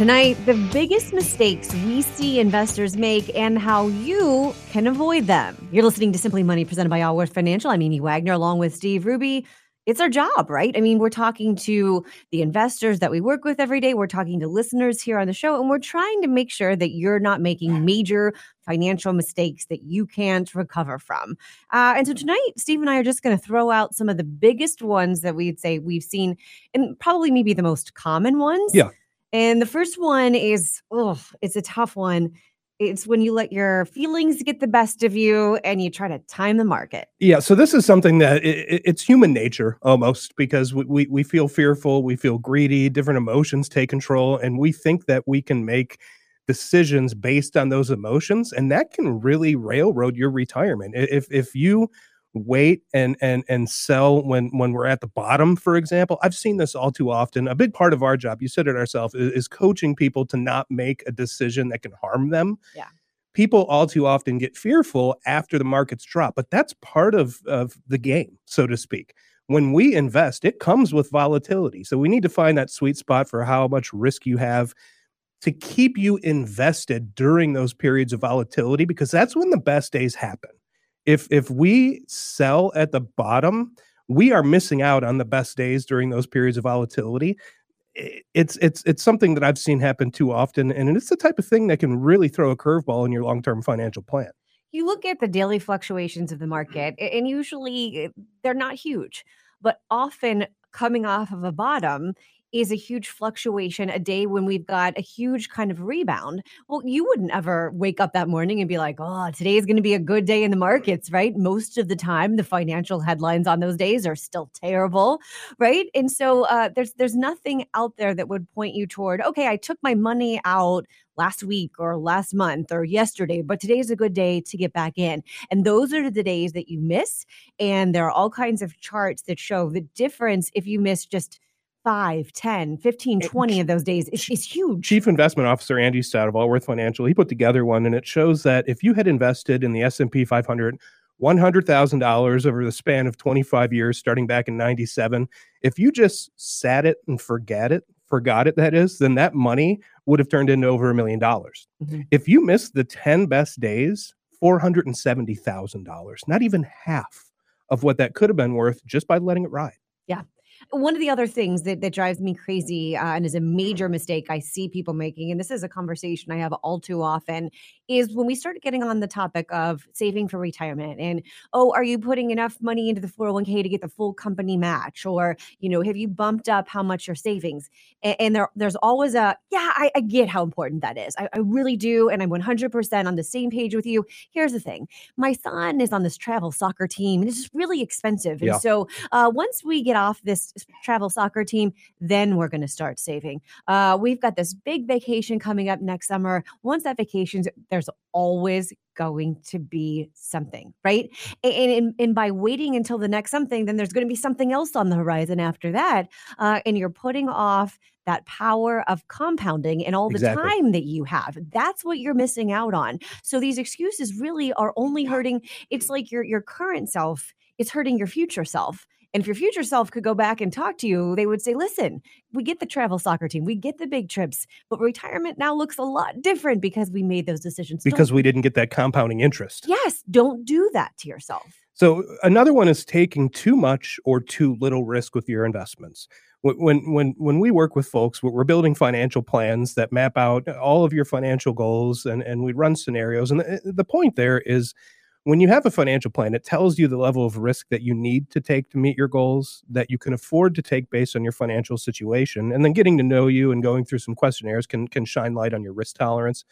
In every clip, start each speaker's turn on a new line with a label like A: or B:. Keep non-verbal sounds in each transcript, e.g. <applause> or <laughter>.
A: Tonight, the biggest mistakes we see investors make and how you can avoid them. You're listening to Simply Money presented by Allworth Financial. I'm Amy Wagner along with Steve Ruby. It's our job, right? I mean, we're talking to the investors that we work with every day. We're talking to listeners here on the show, and we're trying to make sure that you're not making major financial mistakes that you can't recover from. Uh, and so tonight, Steve and I are just going to throw out some of the biggest ones that we'd say we've seen, and probably maybe the most common ones.
B: Yeah.
A: And the first one is, oh, it's a tough one. It's when you let your feelings get the best of you and you try to time the market.
B: Yeah, so this is something that it, it's human nature almost because we, we we feel fearful, we feel greedy, different emotions take control, and we think that we can make decisions based on those emotions, and that can really railroad your retirement. If if you wait and and and sell when when we're at the bottom for example i've seen this all too often. A big part of our job you said it ourselves is, is coaching people to not make a decision that can harm them.
A: Yeah.
B: people all too often get fearful after the markets drop but that's part of of the game so to speak. When we invest it comes with volatility so we need to find that sweet spot for how much risk you have to keep you invested during those periods of volatility because that's when the best days happen if if we sell at the bottom, we are missing out on the best days during those periods of volatility. It's it's it's something that I've seen happen too often, and it's the type of thing that can really throw a curveball in your long term financial plan.
A: You look at the daily fluctuations of the market, and usually eh, they're not huge, but often coming off of a bottom, is a huge fluctuation a day when we've got a huge kind of rebound. Well, you wouldn't ever wake up that morning and be like, oh, today is going to be a good day in the markets, right? Most of the time, the financial headlines on those days are still terrible, right? And so uh, there's there's nothing out there that would point you toward, okay, I took my money out last week or last month or yesterday, but today is a good day to get back in. And those are the days that you miss. And there are all kinds of charts that show the difference if you miss just 5, 10, 15, 20 of those days is, is huge.
B: Chief Investment Officer Andy Stout of Allworth Financial, he put together one and it shows that if you had invested in the S&P 500 $100,000 over the span of 25 years starting back in 97, if you just sat it and forget it, forgot it that is, then that money would have turned into over a million dollars.
A: Mhm.
B: If you missed the 10 best days, $470,000, not even half of what that could have been worth just by letting it ride.
A: One of the other things that, that drives me crazy uh, and is a major mistake I see people making, and this is a conversation I have all too often, is when we start getting on the topic of saving for retirement and, oh, are you putting enough money into the 401k to get the full company match? Or, you know, have you bumped up how much your savings? And, and there, there's always a, yeah, I, I get how important that is. I, I really do. And I'm 100% on the same page with you. Here's the thing my son is on this travel soccer team, and it's just really expensive. And
B: Yeah.
A: so uh, once we get off this travel soccer team, then we're going to start saving. Uh, we've got this big vacation coming up next summer. Once that vacation's, there's always going to be something, right? And, and, and by waiting until the next something, then there's going to be something else on the horizon after that. Uh, and you're putting off that power of compounding and all the
B: Exactly.
A: time that you have. That's what you're missing out on. So these excuses really are only hurting. It's like your your current self is hurting your future self. And if your future self could go back and talk to you, they would say, listen, we get the travel soccer team, we get the big trips, but retirement now looks a lot different because we made those decisions. Don't-
B: Because we didn't get that compounding interest.
A: yes, don't do that to yourself.
B: So another one is taking too much or too little risk with your investments. When when when, we work with folks, we're we're building financial plans that map out all of your financial goals, and and we run scenarios. And the, the point there is, when you have a financial plan, it tells you the level of risk that you need to take to meet your goals, that you can afford to take based on your financial situation, and then getting to know you and going through some questionnaires can can shine light on your risk tolerance.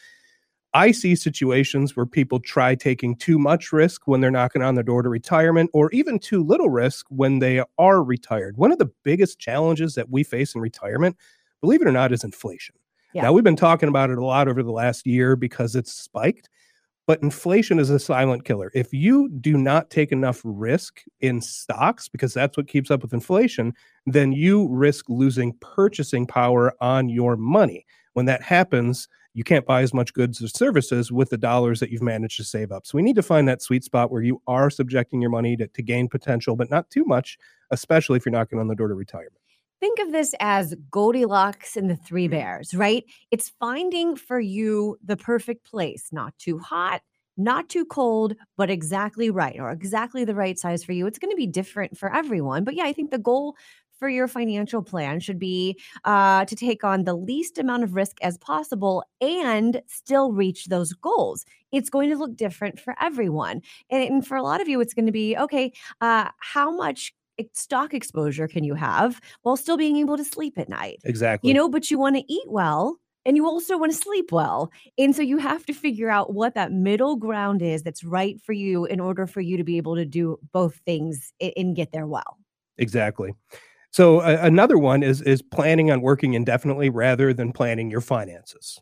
B: I see situations where people try taking too much risk when they're knocking on the door to retirement, or even too little risk when they are retired. One of the biggest challenges that we face in retirement, believe it or not, is inflation.
A: Yeah.
B: Now, we've been talking about it a lot over the last year because it's spiked, but inflation is a silent killer. If you do not take enough risk in stocks, because that's what keeps up with inflation, then you risk losing purchasing power on your money. When that happens, you can't buy as much goods or services with the dollars that you've managed to save up. So we need to find that sweet spot where you are subjecting your money to, to gain potential, but not too much, especially if you're knocking on the door to retirement.
A: Think of this as Goldilocks and the three bears, right? It's finding for you the perfect place, not too hot, not too cold, but exactly right or exactly the right size for you. It's going to be different for everyone. But yeah, I think the goal for your financial plan should be uh, to take on the least amount of risk as possible and still reach those goals. It's going to look different for everyone. And, and for a lot of you, it's going to be okay, uh, how much stock exposure can you have while still being able to sleep at night?
B: Exactly.
A: You know, but you want to eat well and you also want to sleep well. And so you have to figure out what that middle ground is that's right for you in order for you to be able to do both things and get there well.
B: Exactly. So uh, another one is is planning on working indefinitely rather than planning your finances.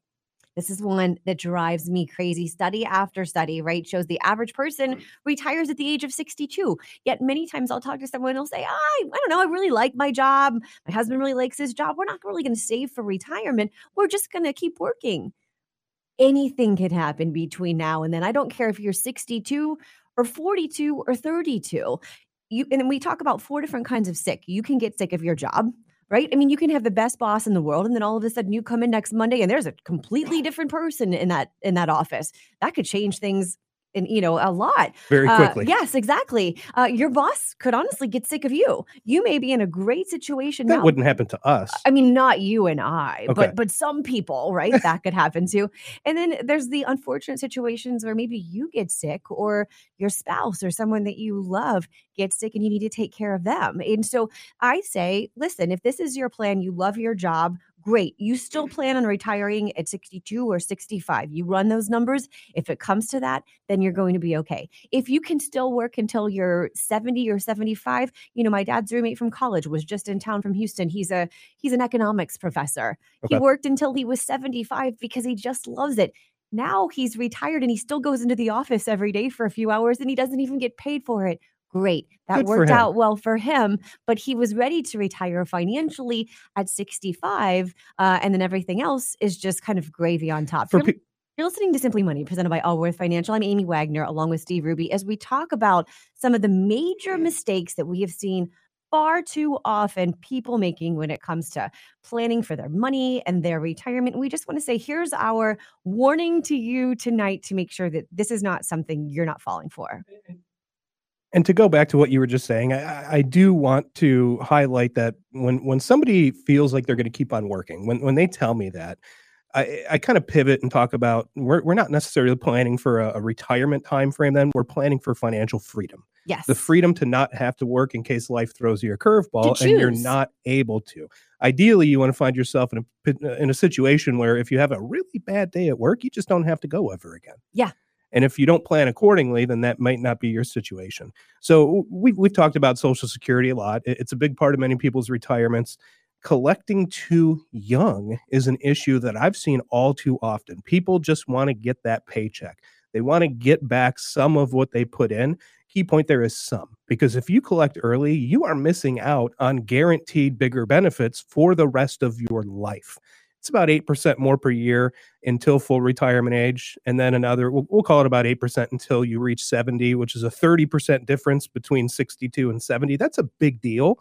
A: This is one that drives me crazy. Study after study, right, shows the average person mm. retires at the age of 62. Yet many times I'll talk to someone and they'll say, I, I don't know, I really like my job. My husband really likes his job. We're not really going to save for retirement. We're just going to keep working. Anything can happen between now and then. I don't care if you're 62 or 42 or 32 you and we talk about four different kinds of sick. You can get sick of your job, right? I mean, you can have the best boss in the world, and then all of a sudden you come in next Monday and there's a completely different person in that in that office. That could change things and you know a lot
B: very uh, quickly.
A: Uh, yes, exactly. Uh, your boss could honestly get sick of you. You may be in a great situation.
B: That
A: now.
B: wouldn't happen to us.
A: I mean, not you and I, okay. but but some people, right? <laughs> that could happen to. And then there's the unfortunate situations where maybe you get sick, or your spouse, or someone that you love gets sick, and you need to take care of them. And so I say, listen, if this is your plan, you love your job great. You still mm-hmm. plan on retiring at 62 or 65. You run those numbers. If it comes to that, then you're going to be okay. If you can still work until you're 70 or 75, you know, my dad's roommate from college was just in town from Houston. He's a he's an economics professor. Okay. He worked until he was 75 because he just loves it. Now he's retired and he still goes into the office every day for a few hours and he doesn't even get paid for it great. That
B: Good
A: worked out well for him, but he was ready to retire financially at 65. Uh, and then everything else is just kind of gravy on top. For you're, listening to Simply Money, presented by Allworth Financial. I'm Amy Wagner, along with Steve Ruby, as we talk about some of the major mistakes that we have seen far too often people making when it comes to planning for their money and their retirement. We just want to say here's our warning to you tonight to make sure that this is not something you're not falling for
B: and to go back to what you were just saying, I, I do want to highlight that when when somebody feels like they're going to keep on working, when when they tell me that, I, I kind of pivot and talk about we're we're not necessarily planning for a, a retirement time frame. Then we're planning for financial freedom.
A: Yes,
B: the freedom to not have to work in case life throws you a curveball and you're not able to. Ideally, you want to find yourself in a in a situation where if you have a really bad day at work, you just don't have to go ever again.
A: Yeah,
B: and if you don't plan accordingly, then that might not be your situation. So we've, we've talked about Social Security a lot. It's a big part of many people's retirements. Collecting too young is an issue that I've seen all too often. People just want to get that paycheck. They want to get back some of what they put in. Key point there is some, because if you collect early, you are missing out on guaranteed bigger benefits for the rest of your life it's about 8% more per year until full retirement age. And then another, we'll, we'll call it about 8% until you reach 70, which is a 30% difference between 62 and 70. That's a big deal.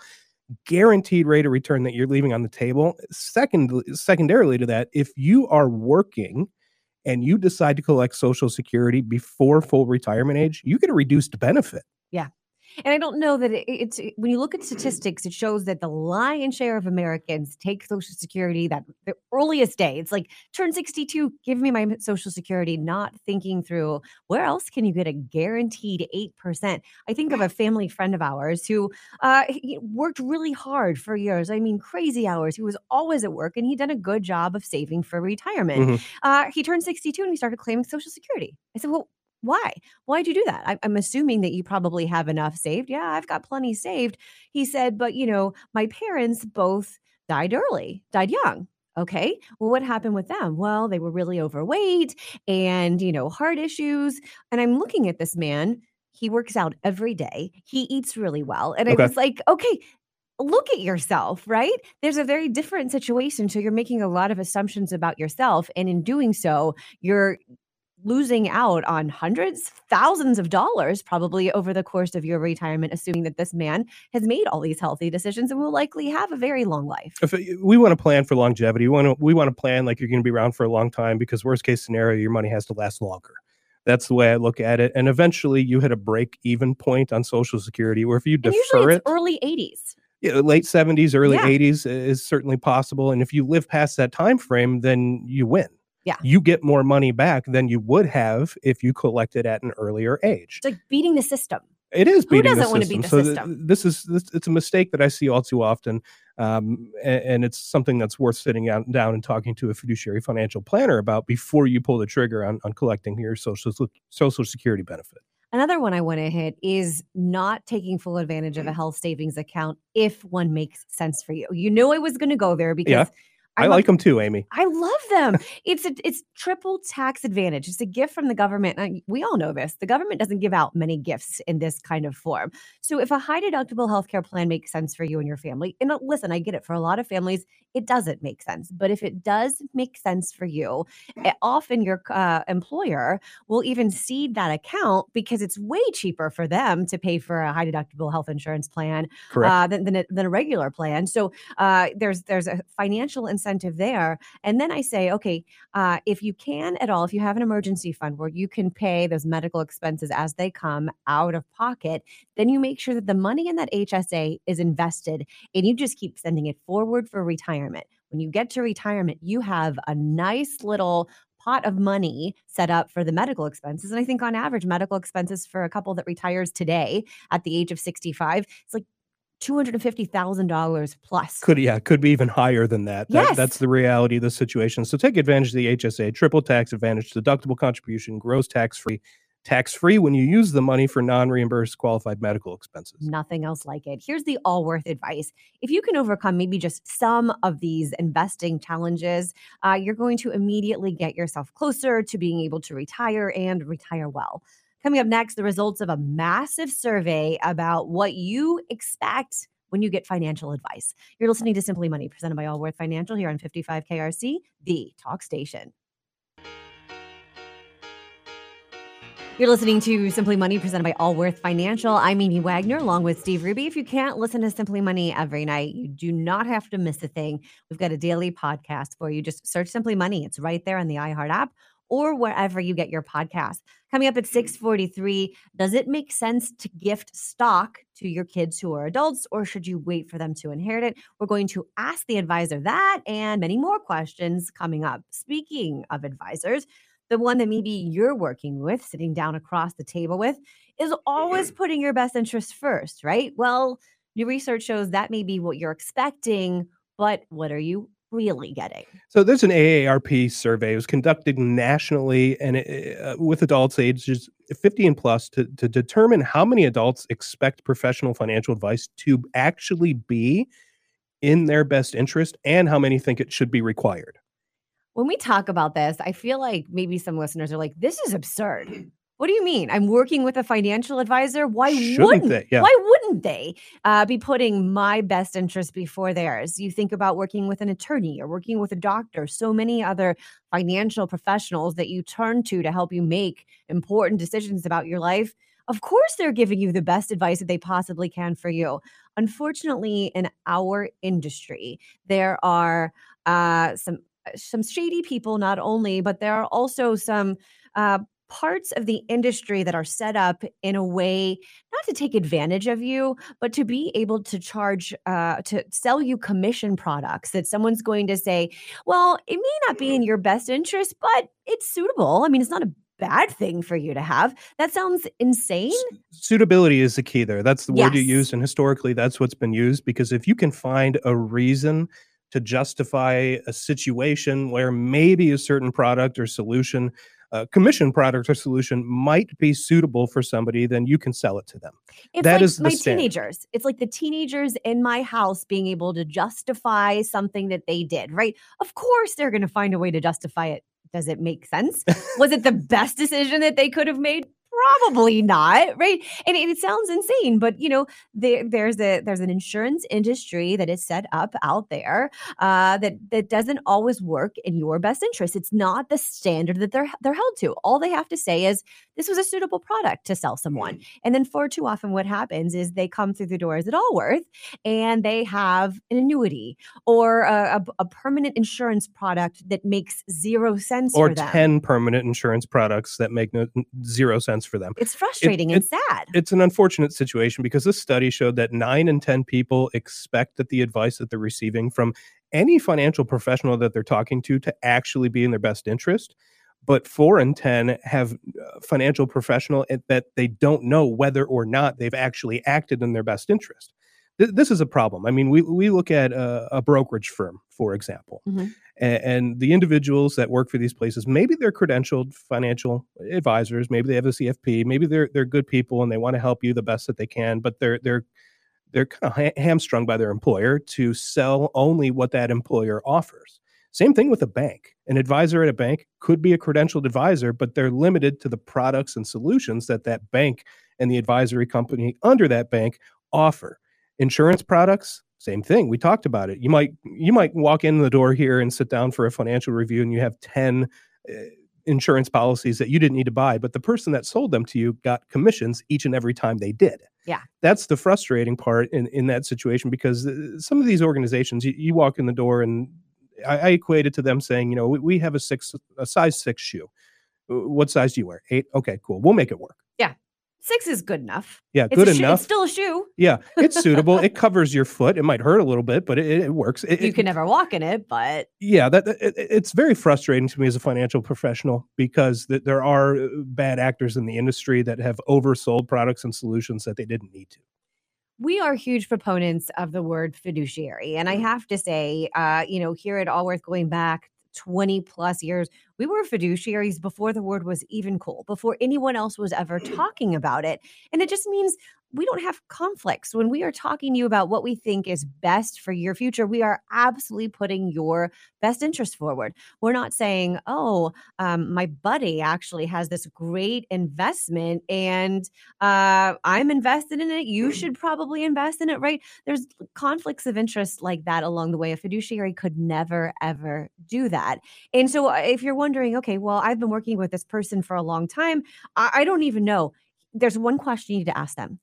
B: Guaranteed rate of return that you're leaving on the table. Second, secondarily to that, if you are working and you decide to collect Social Security before full retirement age, you get a reduced benefit.
A: Yeah. And I don't know that it, it's when you look at statistics, it shows that the lion's share of Americans take Social Security that the earliest day. It's like turn 62, give me my Social Security, not thinking through where else can you get a guaranteed 8%. I think of a family friend of ours who uh, worked really hard for years. I mean, crazy hours. He was always at work and he'd done a good job of saving for retirement. Mm-hmm. Uh, he turned 62 and he started claiming Social Security. I said, well, why? Why'd you do that? I, I'm assuming that you probably have enough saved. Yeah, I've got plenty saved. He said, but you know, my parents both died early, died young. Okay. Well, what happened with them? Well, they were really overweight and, you know, heart issues. And I'm looking at this man. He works out every day. He eats really well. And okay. I was like, okay, look at yourself, right? There's a very different situation. So you're making a lot of assumptions about yourself. And in doing so, you're losing out on hundreds, thousands of dollars probably over the course of your retirement, assuming that this man has made all these healthy decisions and will likely have a very long life.
B: If uh, we want to plan for longevity, we want to we want to plan like you're going to be around for a long time because worst case scenario, your money has to last longer. That's the way I look at it. And eventually, you hit a break even point on Social Security, where if you defer it,
A: early 80s.
B: Yeah, late 70s, early yeah. 80s is certainly possible. And if you live past that time frame, then you win
A: yeah.
B: you get more money back than you would have if you collected at an earlier age.
A: It's like beating the system.
B: It is beating
A: Who doesn't
B: want
A: to beat the
B: so
A: system?
B: Th- this is this, it's a mistake that I see all too often, um, and, and, it's something that's worth sitting out, down and talking to a fiduciary financial planner about before you pull the trigger on, on collecting your social social security benefit.
A: Another one I want to hit is not taking full advantage of a health savings account if one makes sense for you. You knew I was going to go there because.
B: Yeah I, I like them too, Amy.
A: I love them. it's a, it's triple tax advantage. It's a gift from the government. And we all know this. The government doesn't give out many gifts in this kind of form. So if a high deductible healthcare plan makes sense for you and your family, and uh, listen, I get it. For a lot of families, it doesn't make sense. But if it does make sense for you, eh, often your uh, employer will even seed that account because it's way cheaper for them to pay for a high deductible health insurance plan uh, than, than a, than, a, regular plan. So uh, there's there's a financial incentive incentive there. And then I say, okay, uh, if you can at all, if you have an emergency fund where you can pay those medical expenses as they come out of pocket, then you make sure that the money in that HSA is invested and you just keep sending it forward for retirement. When you get to retirement, you have a nice little pot of money set up for the medical expenses. And I think on average, medical expenses for a couple that retires today at the age of 65, it's like $250,000 plus.
B: Could yeah, could be even higher than that.
A: that.
B: Yes. That's the reality of the situation. So take advantage of the HSA, triple tax advantage, deductible contribution, gross tax free, tax free when you use the money for non reimbursed qualified medical expenses.
A: Nothing else like it. Here's the Allworth advice. If you can overcome maybe just some of these investing challenges, uh, you're going to immediately get yourself closer to being able to retire and retire well. Coming up next, the results of a massive survey about what you expect when you get financial advice. You're listening to Simply Money, presented by Allworth Financial here on 55 KRC, the talk station. You're listening to Simply Money presented by Allworth Financial. I'm Amy Wagner along with Steve Ruby. If you can't listen to Simply Money every night, you do not have to miss a thing. We've got a daily podcast for you. Just search Simply Money. It's right there on the iHeart app or wherever you get your podcast. Coming up at mm-hmm. 643, does it make sense to gift stock to your kids who are adults, or should you wait for them to inherit it? We're going to ask the advisor that and many more questions coming up. Speaking of advisors, the one that maybe you're working with, sitting down across the table with, is always mm-hmm. putting your best interests first, right? Well, new research shows that may be what you're expecting, but what are you really getting?
B: So there's an AARP survey. It was conducted nationally and it, uh, with adults ages 50 and plus to, to determine how many adults expect professional financial advice to actually be in their best interest and how many think it should be required.
A: When we talk about this, I feel like maybe some listeners are like, this is absurd. What do you mean? I'm working with a financial advisor. Why Shouldn't wouldn't they? Yeah. Why wouldn't they uh, be putting my best interest before theirs? You think about working with an attorney or working with a doctor. So many other financial professionals that you turn to to help you make important decisions about your life. Of course, they're giving you the best advice that they possibly can for you. Unfortunately, in our industry, there are uh, some some shady people, not only, but there are also some uh, parts of the industry that are set up in a way not to take advantage of you but to be able to charge uh, to sell you commission products that someone's going to say well it may not be in your best interest but it's suitable. I mean it's not a bad thing for you to have. That sounds insane.
B: Suitability is the key there. That's the yes. word you used and historically that's what's been used because if you can find a reason to justify a situation where maybe a certain product or solution a commission product or solution might be suitable for somebody, then you can sell it to them.
A: It's that like is my teenagers. It's like the teenagers in my house being able to justify something that they did, right? Of course, they're going to find a way to justify it. Does it make sense? <laughs> Was it the best decision that they could have made? Probably not right? And it, it sounds insane but you know there, there's a there's an insurance industry that is set up out there uh, that that doesn't always work in your best interest. It's not the standard that they're they're held to. All they have to say is this was a suitable product to sell someone. And then far too often what happens is they come through the doors at allworth and they have an annuity or a, a, a permanent insurance product that makes zero sense
B: or
A: for them.
B: 10 permanent insurance products that make no, zero sense for them.
A: it's frustrating and
B: it-
A: sad
B: It's an unfortunate situation because this study showed that nine in 10 people expect that the advice that they're receiving from any financial professional that they're talking to to actually be in their best interest. But four in 10 have uh, financial professional that they don't know whether or not they've actually acted in their best interest. Th- This is a problem. I mean, we, we look at a, a brokerage firm, for example,
A: Mhm.
B: A- and, the individuals that work for these places, maybe they're credentialed financial advisors, maybe they have a CFP, maybe they're they're good people and they want to help you the best that they can, but they're they're they're kind of ha- hamstrung by their employer to sell only what that employer offers. Same thing with a bank. An advisor at a bank could be a credentialed advisor, but they're limited to the products and solutions that that bank and the advisory company under that bank offer. Insurance products, same thing. We talked about it. You might you might walk in the door here and sit down for a financial review, and you have ten uh, insurance policies that you didn't need to buy, but the person that sold them to you got commissions each and every time they did.
A: Yeah.
B: that's the frustrating part in in that situation because uh, some of these organizations, you, you walk in the door and I, I equate it to them saying, you know, we, we have a six a size six shoe. What size do you wear? Eight. Okay, cool. We'll make it work.
A: Six is good enough
B: Yeah,
A: it's
B: good
A: shoe-
B: enough.
A: it's still a shoe
B: yeah, it's <laughs> suitable. it covers your foot. It might hurt a little bit, but it, it works. It-
A: you
B: it-
A: can never walk in it but
B: yeah that, that- it, it's very frustrating to me as a financial professional because th- there are uh, bad actors in the industry that have oversold products and solutions that they didn't need to
A: we are huge proponents of the word fiduciary. And I have to say, uh, you know, here at Allworth, going back 20 plus years, we were fiduciaries before the word was even cool, before anyone else was ever mm. talking about it. And it just means we don't have conflicts. When we are talking to you about what we think is best for your future, we are absolutely putting your best interest forward. We're not saying, oh, um, my buddy actually has this great investment and uh, I'm invested in it. You should probably invest in it, right? There's conflicts of interest like that along the way. A fiduciary could never, ever do that. And so, uh, if you're wondering, okay, well, I've been working with this person for a long time, I, I don't even know. There's one question you need to ask them.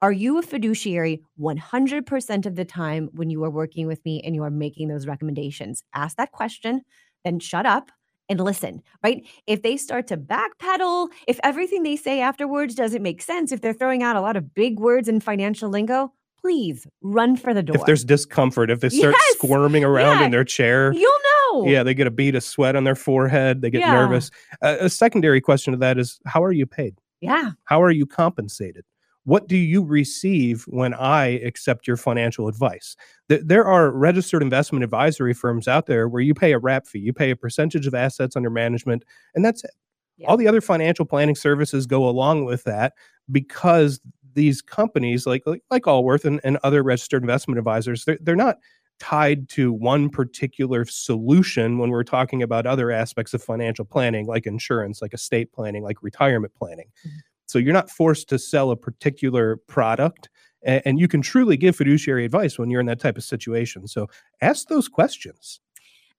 A: Are you a fiduciary 100% of the time when you are working with me and you are making those recommendations? Ask that question, then shut up and listen, right? If they start to backpedal, if everything they say afterwards doesn't make sense, if they're throwing out a lot of big words and financial lingo, please run for the door.
B: if there's discomfort if they start
A: Yes!
B: squirming around
A: Yeah.
B: in their chair
A: You'll know.
B: yeah they get a bead of sweat on their forehead they get
A: Yeah.
B: nervous uh, a secondary question to that is how are you paid
A: Yeah.
B: how are you compensated what do you receive when i accept your financial advice there are registered investment advisory firms out there where you pay a wrap fee you pay a percentage of assets under management and that's it
A: Yeah.
B: all the other financial planning services go along with that because these companies like like, like allworth and, and other registered investment advisors they're, they're not tied to one particular solution when we're talking about other aspects of financial planning like insurance like estate planning like retirement planning
A: Mhm.
B: So you're not forced to sell a particular product and you can truly give fiduciary advice when you're in that type of situation. So ask those questions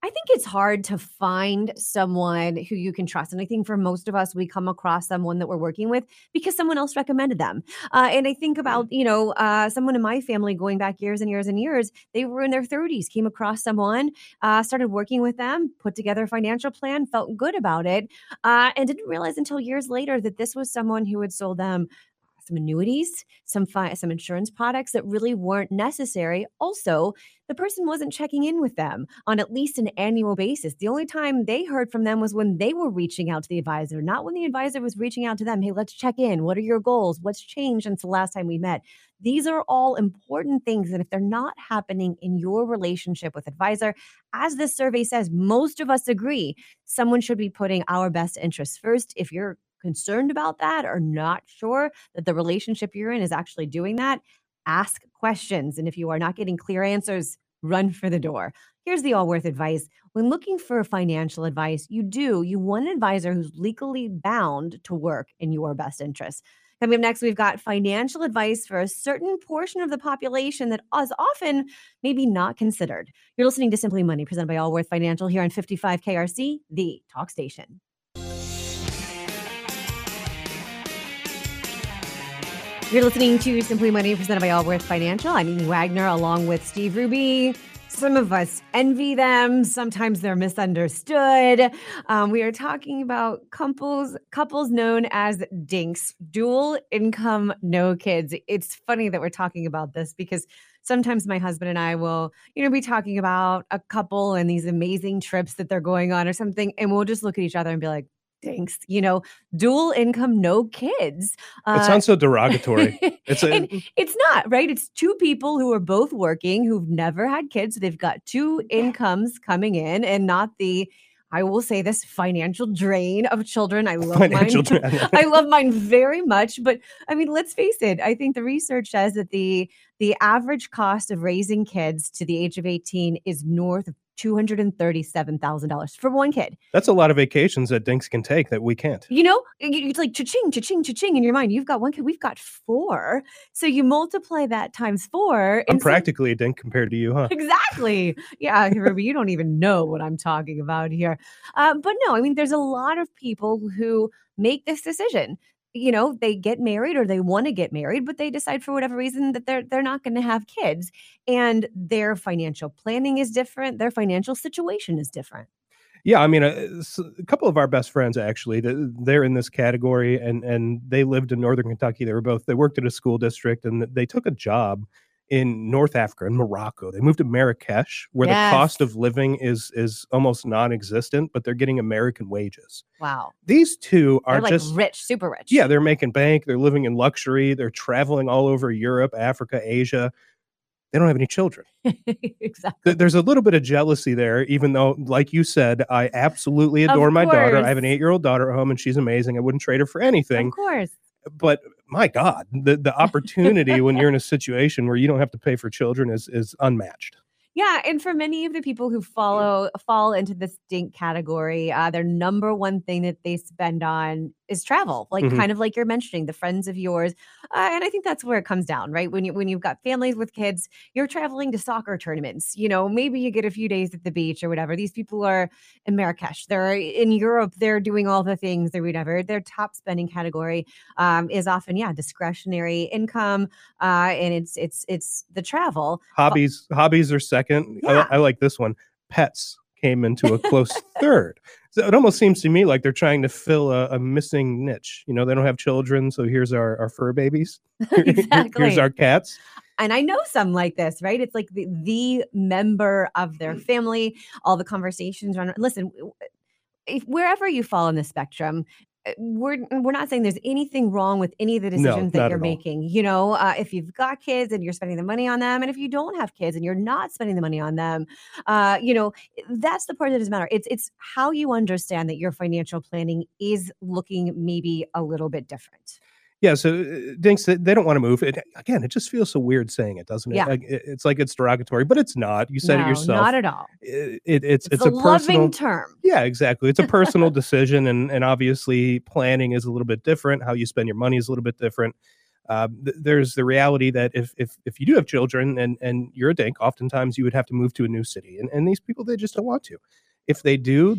A: I think it's hard to find someone who you can trust. And I think for most of us, we come across someone that we're working with because someone else recommended them. Uh, and I think about, you know, uh, someone in my family going back years and years and years, they were in their 30s, came across someone, uh, started working with them, put together a financial plan, felt good about it, uh, and didn't realize until years later that this was someone who had sold them some annuities, some fi- some insurance products that really weren't necessary. Also, the person wasn't checking in with them on at least an annual basis. The only time they heard from them was when they were reaching out to the advisor, not when the advisor was reaching out to them. Hey, let's check in. What are your goals? What's changed since the last time we met? These are all important things. And if they're not happening in your relationship with advisor, as this survey says, most of us agree someone should be putting our best interests first. If you're concerned about that or not sure that the relationship you're in is actually doing that, ask questions. And if you are not getting clear answers, run for the door. Here's the Allworth advice. When looking for financial advice, you do, you want an advisor who's legally bound to work in your best interest. Coming up next, we've got financial advice for a certain portion of the population that is often maybe not considered. You're listening to Simply Money, presented by Allworth Financial here on 55 KRC, the talk station. You're listening to Simply Money, presented by Allworth Financial. I'm Amy Wagner, along with Steve Ruby. Some of us envy them. Sometimes they're misunderstood. Um, we are talking about couples couples known as dinks, dual income, no kids. It's funny that we're talking about this because sometimes my husband and I will, you know, be talking about a couple and these amazing trips that they're going on or something, and we'll just look at each other and be like, dinks you know dual income no kids
B: uh, it sounds so derogatory <laughs>
A: it's a, it's not right it's two people who are both working who've never had kids they've got two incomes coming in and not the I will say this financial drain of children. I love financial mine. <laughs> I love mine very much. But I mean, let's face it. I think the research says that the the average cost of raising kids to the age of 18 is north of $237,000 for one kid.
B: That's a lot of vacations that dinks can take that we can't.
A: You know, it's like cha-ching, cha-ching, cha-ching in your mind. You've got one kid, we've got four. So you multiply that times four.
B: I'm practically so- a dink compared to you, huh?
A: Exactly. Yeah, Ruby, you don't even know what I'm talking about here. Uh, but no, I mean, there's a lot of people who make this decision you know they get married or they want to get married but they decide for whatever reason that they're they're not going to have kids and their financial planning is different their financial situation is different.
B: Yeah i mean a, uh, a couple of our best friends actually they're in this category and and they lived in northern kentucky they were both they worked at a school district and they took a job in North Africa, in Morocco. They moved to Marrakesh, where yes. the cost of living is is almost non-existent, but they're getting American wages.
A: Wow.
B: These two are
A: like
B: just
A: rich, super rich.
B: Yeah, they're making bank, they're living in luxury, they're traveling all over Europe, Africa, Asia. They don't have any children. <laughs>
A: exactly.
B: There's a little bit of jealousy there, even though, like you said, I absolutely adore my daughter. I have an eight year old daughter at home and she's amazing. I wouldn't trade her for anything.
A: Of course
B: but my God, the, the opportunity when you're in a situation where you don't have to pay for children is is unmatched.
A: Yeah, and for many of the people who follow fall into this dink category, uh, their number one thing that they spend on is travel, like mm-hmm. kind of like you're mentioning, the friends of yours, uh, and I think that's where it comes down, right? When you when you've got families with kids, you're traveling to soccer tournaments. You know, maybe you get a few days at the beach or whatever. These people are in Marrakesh, they're in Europe, they're doing all the things or whatever. Their top spending category um, is often, yeah, discretionary income, uh, and it's it's it's the travel.
B: Hobbies hobbies are second. Yeah. I, I like this one. Pets came into a close <laughs> third. So it almost seems to me like they're trying to fill a, a, missing niche. You know, they don't have children, so here's our, our fur babies. <laughs>
A: exactly. <laughs>
B: here's our cats.
A: And I know some like this, right? It's like the, the member of their mm. family, all the conversations around. Listen, if, wherever you fall on the spectrum, we're we're not saying there's anything wrong with any of the decisions no, that you're making. You know, uh, if you've got kids and you're spending the money on them, and if you don't have kids and you're not spending the money on them, uh, you know, that's the part that doesn't matter. It's it's how you understand that your financial planning is looking maybe a little bit different.
B: Yeah, so uh, Dinks, they don't want to move. It again, it just feels so weird saying it, doesn't it?
A: Yeah.
B: Like, it's like it's derogatory, but it's not. You said
A: no,
B: it yourself.
A: Not at all.
B: It, it, it's
A: it's,
B: it's a,
A: a
B: personal
A: term.
B: Yeah, exactly. It's a personal <laughs> decision, and and obviously planning is a little bit different. How you spend your money is a little bit different. Uh, th- there's the reality that if if if you do have children and and you're a dink, oftentimes you would have to move to a new city, and and these people they just don't want to. If they do,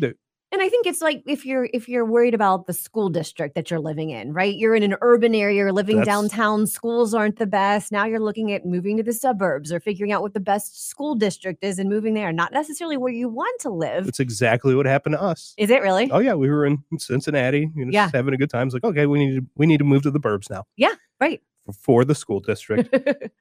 A: and I think it's like if you're if you're worried about the school district that you're living in, right? You're in an urban area, you're living That's, downtown, schools aren't the best. Now you're looking at moving to the suburbs or figuring out what the best school district is and moving there, not necessarily where you want to live.
B: It's exactly what happened to us.
A: Is it really?
B: Oh yeah, we were in Cincinnati, you know, yeah. having a good time. It's like, okay, we need to we need to move to the burbs now.
A: Yeah, right.
B: For, for the school district. <laughs>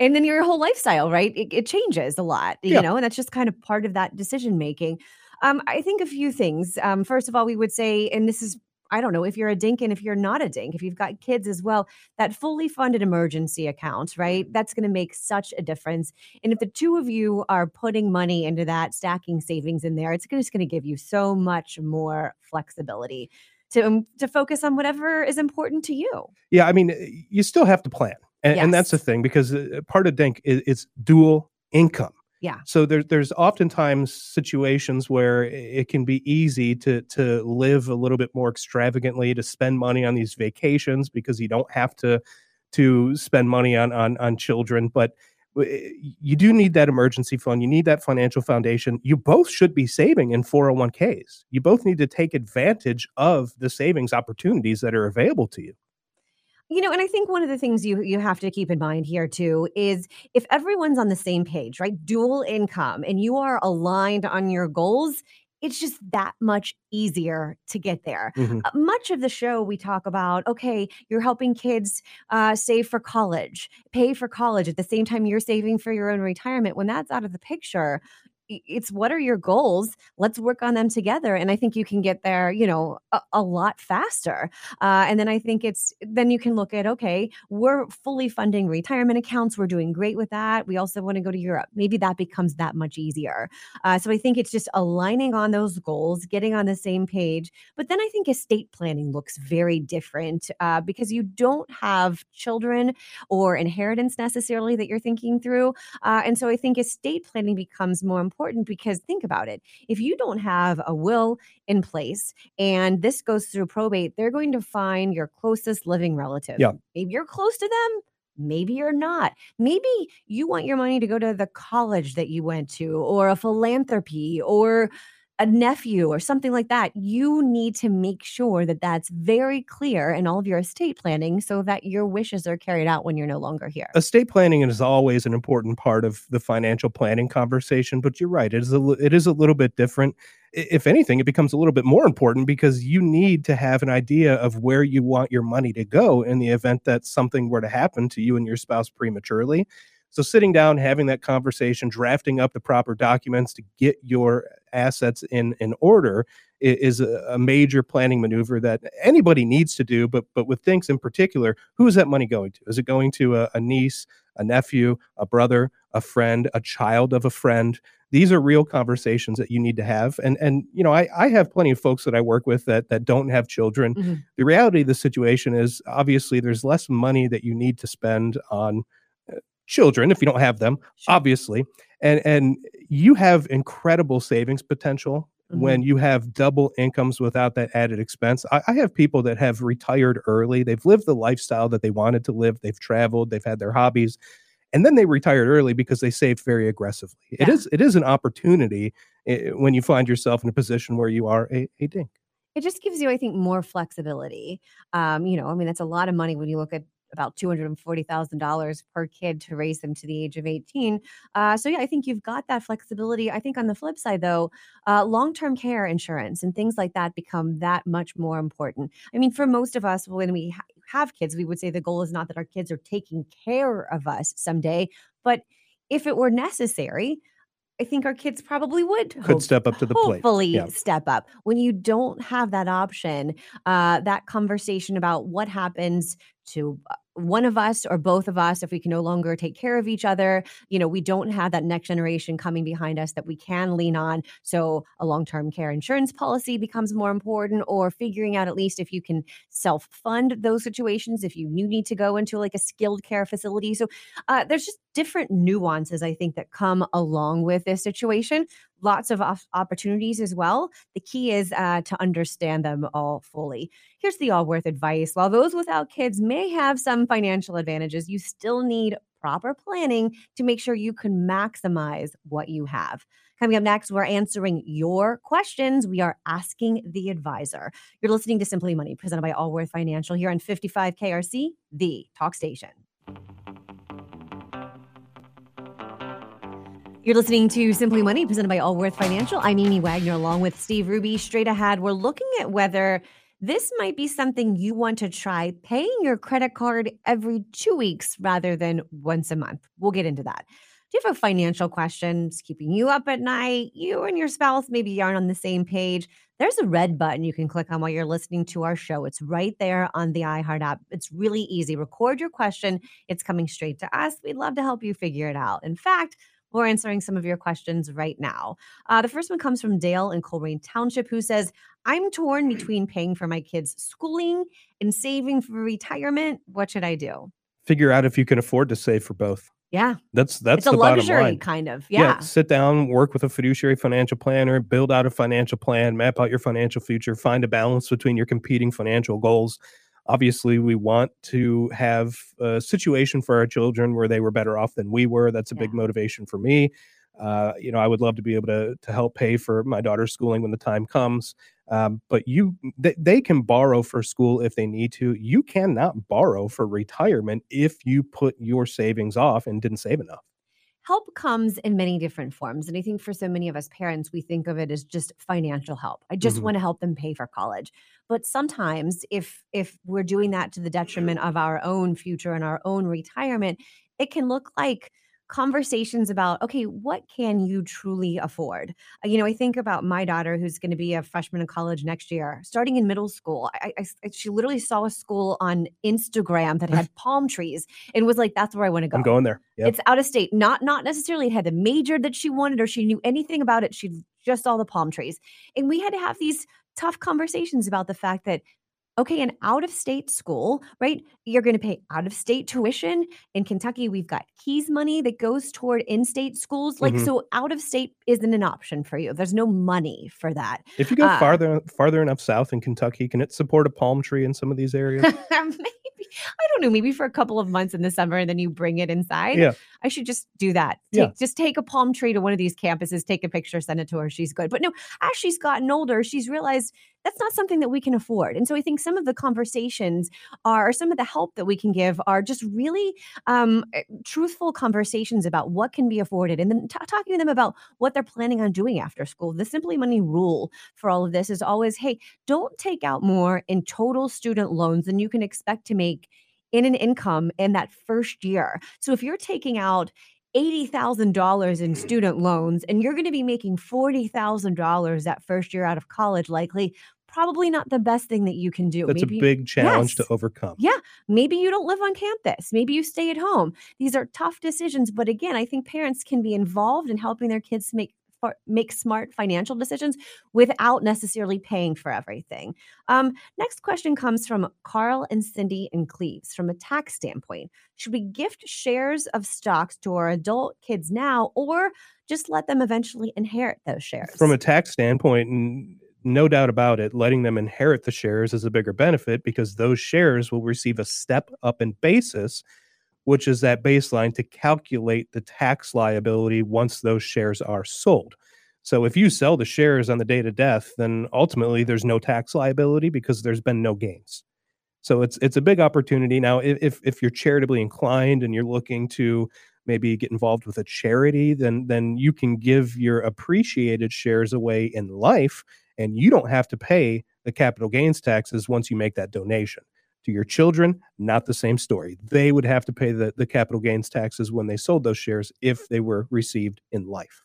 A: and then your whole lifestyle, right? It, it changes a lot, you yeah. know, and that's just kind of part of that decision making. Um, I think a few things. Um, first of all, we would say, and this is I don't know if you're a dink and if you're not a dink, if you've got kids as well, that fully funded emergency account, right? That's going to make such a difference. And if the two of you are putting money into that, stacking savings in there, it's just going to give you so much more flexibility to um, to focus on whatever is important to you.
B: Yeah, I mean, you still have to plan, and, yes. and that's the thing because uh, part of dink is, is dual income
A: Yeah.
B: So there, there's oftentimes situations where it can be easy to to live a little bit more extravagantly, to spend money on these vacations because you don't have to to spend money on on on children, but you do need that emergency fund. You need that financial foundation. You both should be saving in 401ks. You both need to take advantage of the savings opportunities that are available to you.
A: You know, and I think one of the things you you have to keep in mind here too is if everyone's on the same page, right? Dual income and you are aligned on your goals, it's just that much easier to get there.
B: Mhm.
A: Uh, much of the show, we talk about okay, you're helping kids uh, save for college, pay for college at the same time you're saving for your own retirement. When that's out of the picture, it's what are your goals? Let's work on them together. And I think you can get there, you know, a, a lot faster. Uh, and then I think it's, then you can look at, okay, we're fully funding retirement accounts. We're doing great with that. We also want to go to Europe. Maybe that becomes that much easier. Uh, so I think it's just aligning on those goals, getting on the same page. But then I think estate planning looks very different uh, because you don't have children or inheritance necessarily that you're thinking through. Uh, and so I think estate planning becomes more important because think about it. If you don't have a will in place and this goes through probate, they're going to find your closest living relative.
B: Yeah.
A: Maybe you're close to them. Maybe you're not. Maybe you want your money to go to the college that you went to, or a philanthropy, or a nephew, or something like that. You need to make sure that that's very clear in all of your estate planning so that your wishes are carried out when you're no longer here.
B: estate planning is always an important part of the financial planning conversation but you're right it is a it is a little bit different if anything it becomes a little bit more important because you need to have an idea of where you want your money to go in the event that something were to happen to you and your spouse prematurely so sitting down having that conversation drafting up the proper documents to get your assets in in order is a, major planning maneuver that anybody needs to do but but with things in particular who is that money going to? Is it going to a, a niece a nephew a brother a friend a child of a friend? These are real conversations that you need to have. And and you know i i have plenty of folks that i work with that that don't have children.
A: Mhm.
B: the reality of the situation is obviously there's less money that you need to spend on children if you don't have them
A: Sure.
B: obviously and and you have incredible savings potential when you have double incomes without that added expense. I, I have people that have retired early. They've lived the lifestyle that they wanted to live. They've traveled. They've had their hobbies. And then they retired early because they saved very aggressively. It
A: Yeah.
B: is it is an opportunity eh, when you find yourself in a position where you are a, a dink.
A: It just gives you, I think, more flexibility. Um, you know, I mean, that's a lot of money when you look at about $240,000 per kid to raise them to the age of 18. Uh, so, yeah, I think you've got that flexibility. I think on the flip side, though, uh, long term care insurance and things like that become that much more important. I mean, for most of us, when we ha- have kids, we would say the goal is not that our kids are taking care of us someday, but if it were necessary, I think our kids probably would
B: could
A: hope-
B: step up to the plate
A: hopefully
B: Yeah.
A: step up when you don't have that option uh, that conversation about what happens to uh, one of us or both of us if we can no longer take care of each other. You know we don't have that next generation coming behind us that we can lean on. So a long-term care insurance policy becomes more important or figuring out at least if you can self-fund those situations if you need to go into like a skilled care facility. So uh, there's just different nuances i think that come along with this situation lots of op- opportunities as well. The key is uh, to understand them all fully. Here's the Allworth advice. While those without kids may have some financial advantages you still need proper planning to make sure you can maximize what you have. Coming up next we're answering your questions. We are asking the advisor. You're listening to simply money presented by allworth financial here on 55 krc the talk station You're listening to Simply Money, presented by Allworth Financial. I'm Amy Wagner, along with Steve Ruby. Straight ahead, we're looking at whether this might be something you want to try paying your credit card every two weeks rather than once a month. We'll get into that. Do you have a financial question it's keeping you up at night? You and your spouse maybe aren't on the same page. There's a red button you can click on while you're listening to our show. It's right there on the iHeart app. It's really easy. Record your question. It's coming straight to us. We'd love to help you figure it out. In fact, we're answering some of your questions right now. Uh, the first one comes from Dale in Colerain Township, who says, I'm torn between paying for my kids' schooling and saving for retirement. What should I do?
B: figure out if you can afford to save for both
A: Yeah.
B: That's that's
A: It's a
B: the bottom
A: luxury
B: line.
A: kind of. Yeah.
B: sit down, work with a fiduciary financial planner, build out a financial plan, map out your financial future, find a balance between your competing financial goals. Obviously, we want to have a situation for our children where they were better off than we were. That's a big motivation for me. Uh, you know, I would love to be able to to help pay for my daughter's schooling when the time comes. Um, but you, they, they can borrow for school if they need to. You cannot borrow for retirement if you put your savings off and didn't save enough.
A: Help comes in many different forms and i think for so many of us parents we think of it as just financial help i just
B: Mhm.
A: want to help them pay for college but sometimes if if we're doing that to the detriment of our own future and our own retirement it can look like conversations about okay what can you truly afford Uh, you know i think about my daughter who's going to be a freshman in college next year starting in middle school I, I- I- she literally saw a school on instagram that had palm trees and was like that's where i want to go
B: I'm going there. Yep.
A: it's out of state. Not not necessarily it had the major that she wanted or she knew anything about it. She just saw the palm trees. And we had to have these tough conversations about the fact that okay, an out of state school, right? You're going to pay out of state tuition. In Kentucky, we've got KEES money that goes toward in-state schools. Like
B: Mhm.
A: so out of state isn't an option for you. There's no money for that.
B: If you go
A: Uh,
B: farther farther enough south in Kentucky, can it support a palm tree in some of these <laughs> areas?
A: maybe I don't know, maybe for a couple of months in the summer and then you bring it inside.
B: Yeah.
A: I should just do that.
B: Yeah.
A: Just take a palm tree to one of these campuses, take a picture, send it to her. She's good. But no, as she's gotten older, she's realized that's not something that we can afford. And so I think some of the conversations are, some of the help that we can give are just really um, eh, truthful conversations about what can be afforded and then t- talking to them about what they're planning on doing after school. The Simply Money rule for all of this is always hey, don't take out more in total student loans than you can expect to make in an income in that first year. So if you're taking out $80,000 in student loans and you're going to be making $40,000 that first year out of college, likely, probably not the best thing that you can do.
B: That's
A: Maybe-
B: a big challenge
A: Yes.
B: to overcome.
A: Yeah, maybe you don't live on campus. Maybe you stay at home. These are tough decisions, but again, I think parents can be involved in helping their kids make make smart financial decisions without necessarily paying for everything. Um, next question comes from Carl and Cindy and Cleves. From a tax standpoint, should we gift shares of stocks to our adult kids now, or just let them eventually inherit those shares?
B: From a tax standpoint, no doubt about it, letting them inherit the shares is a bigger benefit because those shares will receive a step up in basis, which is that baseline to calculate the tax liability once those shares are sold. So if you sell the shares on the date of death, then ultimately there's no tax liability because there's been no gains. So it's it's a big opportunity now. If if you're charitably inclined and you're looking to maybe get involved with a charity, then then you can give your appreciated shares away in life, and you don't have to pay the capital gains taxes once you make that donation. To your children, not the same story. They would have to pay the, the capital gains taxes when they sold those shares if they were received in life.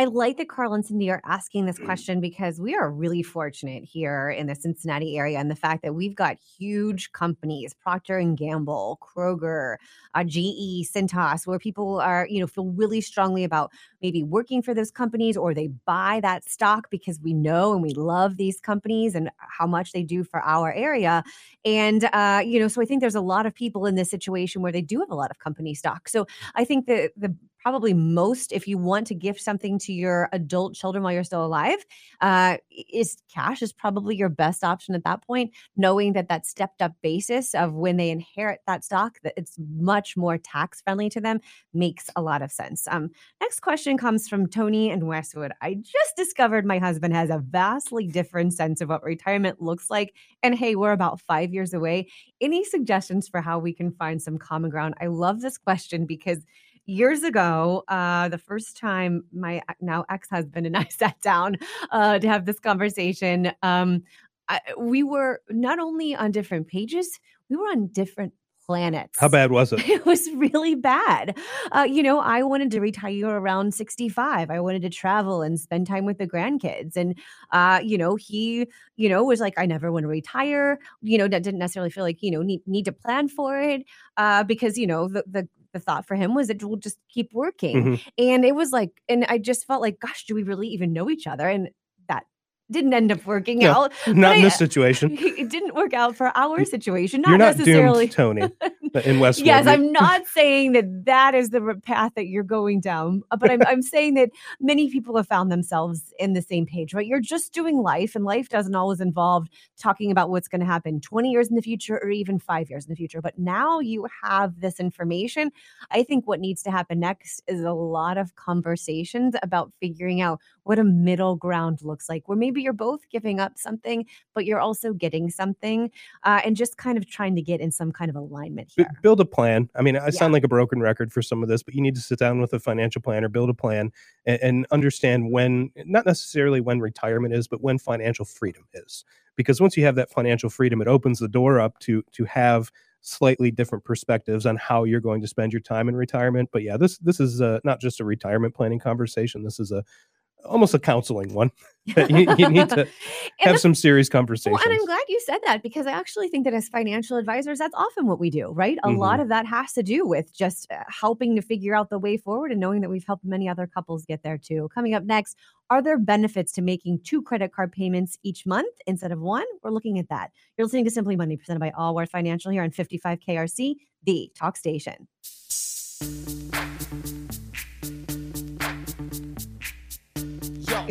A: I like that Carl and Cindy are asking this question because we are really fortunate here in the Cincinnati area and the fact that we've got huge companies, Procter and Gamble, Kroger, uh, GE, Cintas, where people are, you know, feel really strongly about maybe working for those companies or they buy that stock because we know and we love these companies and how much they do for our area. And uh, you know, so I think there's a lot of people in this situation where they do have a lot of company stock. So I think that the probably most if you want to gift something to your adult children while you're still alive uh, is cash is probably your best option at that point knowing that that stepped up basis of when they inherit that stock that it's much more tax friendly to them makes a lot of sense. Um, next question comes from tony and westwood. I just discovered my husband has a vastly different sense of what retirement looks like and hey we're about five years away. Any suggestions for how we can find some common ground? I love this question because years ago, uh, the first time my now ex husband and <laughs> I sat down uh, to have this conversation, um, I, we were not only on different pages, we were on different planets.
B: How bad was <laughs> it?
A: It was really bad. Uh, you know, I wanted to retire around 65. I wanted to travel and spend time with the grandkids. And, uh, you know, he, you know, was like, I never want to retire. You know, that didn't necessarily feel like, you know, need, need to plan for it uh, because, you know, the, the, the thought for him was that we'll just keep working.
B: Mhm.
A: And it was like, and I just felt like, gosh, do we really even know each other? And didn't end up working
B: No,
A: out.
B: Not in
A: I-
B: this situation. <laughs>
A: It didn't work out for our situation. Not
B: You're not
A: necessarily.
B: doomed, Tony, <laughs> in Westwood.
A: Yes, I'm not saying that that is the path that you're going down, uh, but I'm, I'm saying that many people have found themselves in the same page, right? You're just doing life, and life doesn't always involve talking about what's going to happen 20 years in the future or even five years in the future. But now you have this information. I think what needs to happen next is a lot of conversations about figuring out what a middle ground looks like, where maybe you're both giving up something, but you're also getting something, uh, and just kind of trying to get in some kind of alignment
B: B- build a plan. I mean, I
A: Yeah.
B: sound like a broken record for some of this, but you need to sit down with a financial planner, build a plan, and, and understand when, not necessarily when retirement is, but when financial freedom is. Because once you have that financial freedom, it opens the door up to to have slightly different perspectives on how you're going to spend your time in retirement. But yeah, this this is uh, not just a retirement planning conversation. This is a almost a counseling one. <laughs> you, you need to have some serious conversations.
A: well, and I'm glad you said that because I actually think that as financial advisors, that's often what we do, right? A lot
B: Mm-hmm.
A: of that has to do with just uh, helping to figure out the way forward and knowing that we've helped many other couples get there too. Coming up next, are there benefits to making two credit card payments each month instead of one? We're looking at that. You're listening to Simply Money presented by Allworth Financial here on 55 KRC, the talk station.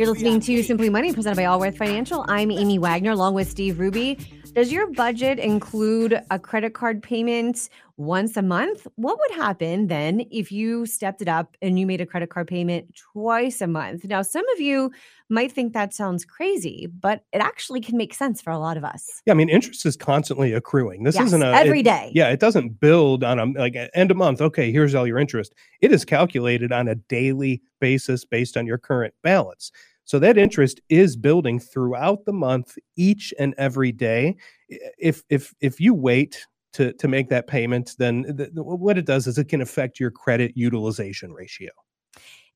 A: You're listening to Simply Money presented by Allworth Financial. I'm Amy Wagner along with Steve Hruby. Does your budget include a credit card payment once a month? What would happen then if you stepped it up and you made a credit card payment twice a month? Now, some of you might think that sounds crazy, but it actually can make sense for a lot of us.
B: Yeah, I mean, interest is constantly accruing. This
A: Yes,
B: isn't a
A: every
B: it-
A: day.
B: Yeah, it doesn't build on a like end of month. Okay, here's all your interest. It is calculated on a daily basis based on your current balance. So that interest is building throughout the month, each and every day. If if if you wait to to make that payment, then th- what it does is it can affect your credit utilization ratio.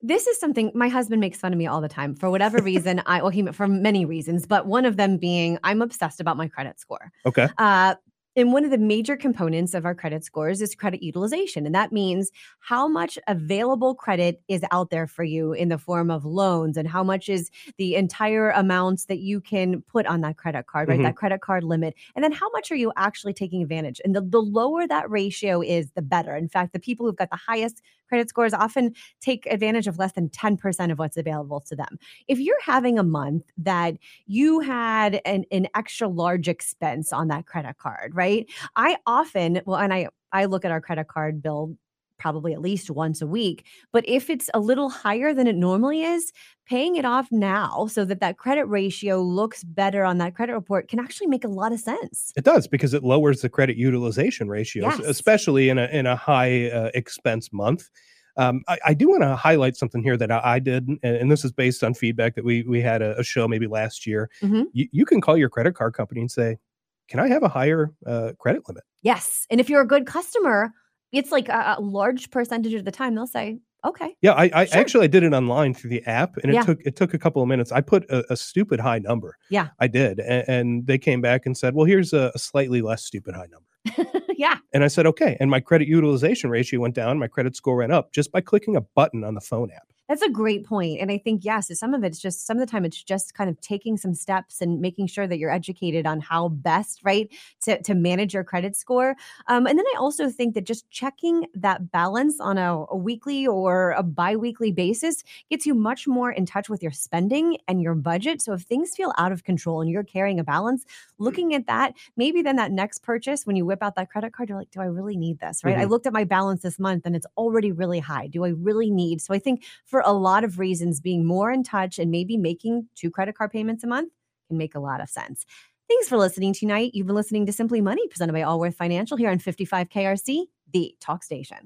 A: This is something my husband makes fun of me all the time for whatever reason. I well, he for many reasons, but one of them being I'm obsessed about my credit score.
B: Okay.
A: Uh, and one of the major components of our credit scores is credit utilization. And that means how much available credit is out there for you in the form of loans and how much is the entire amounts that you can put on that credit card, right?
B: Mhm.
A: That credit card limit. And then how much are you actually taking advantage? And the, the lower that ratio is, the better. In fact, the people who've got the highest credit scores often take advantage of less than 10% of what's available to them. If you're having a month that you had an, an extra large expense on that credit card, right? I often, well, and I, I look at our credit card bill probably at least once a week, but if it's a little higher than it normally is, paying it off now so that that credit ratio looks better on that credit report can actually make a lot of sense.
B: It does because it lowers the credit utilization ratio,
A: Yes.
B: especially in a in a high uh, expense month. Um, I, I do want to highlight something here that I, I did, and, and this is based on feedback that we we had a, a show maybe last year.
A: Mhm.
B: You, you can call your credit card company and say, "Can I have a higher uh, credit limit?"
A: Yes. And if you're a good customer, it's like a, a large percentage of the time they'll say, okay.
B: Yeah, I, I
A: Sure.
B: actually I did it online through the app, and it
A: Yeah.
B: took it took a couple of minutes. I put a, a stupid high number.
A: Yeah.
B: I did, and, and they came back and said, "Well, here's a, a slightly less stupid high number." <laughs>
A: yeah.
B: And I said, okay. And my credit utilization ratio went down. My credit score went up just by clicking a button on the phone app.
A: That's a great point. And I think, yes, some of it's just some of the time it's just kind of taking some steps and making sure that you're educated on how best, right, to, to manage your credit score. Um, and then I also think that just checking that balance on a, a weekly or a bi weekly basis gets you much more in touch with your spending and your budget. So if things feel out of control and you're carrying a balance, looking at that, maybe then that next purchase, when you whip out that credit card, you're like, do I really need this, right? I
B: Mhm.
A: looked at my balance this month and it's already really high. Do I really need? So I think for a lot of reasons, being more in touch and maybe making two credit card payments a month can make a lot of sense. Thanks for listening tonight. You've been listening to Simply Money, presented by Allworth Financial here on 55 KRC, the talk station.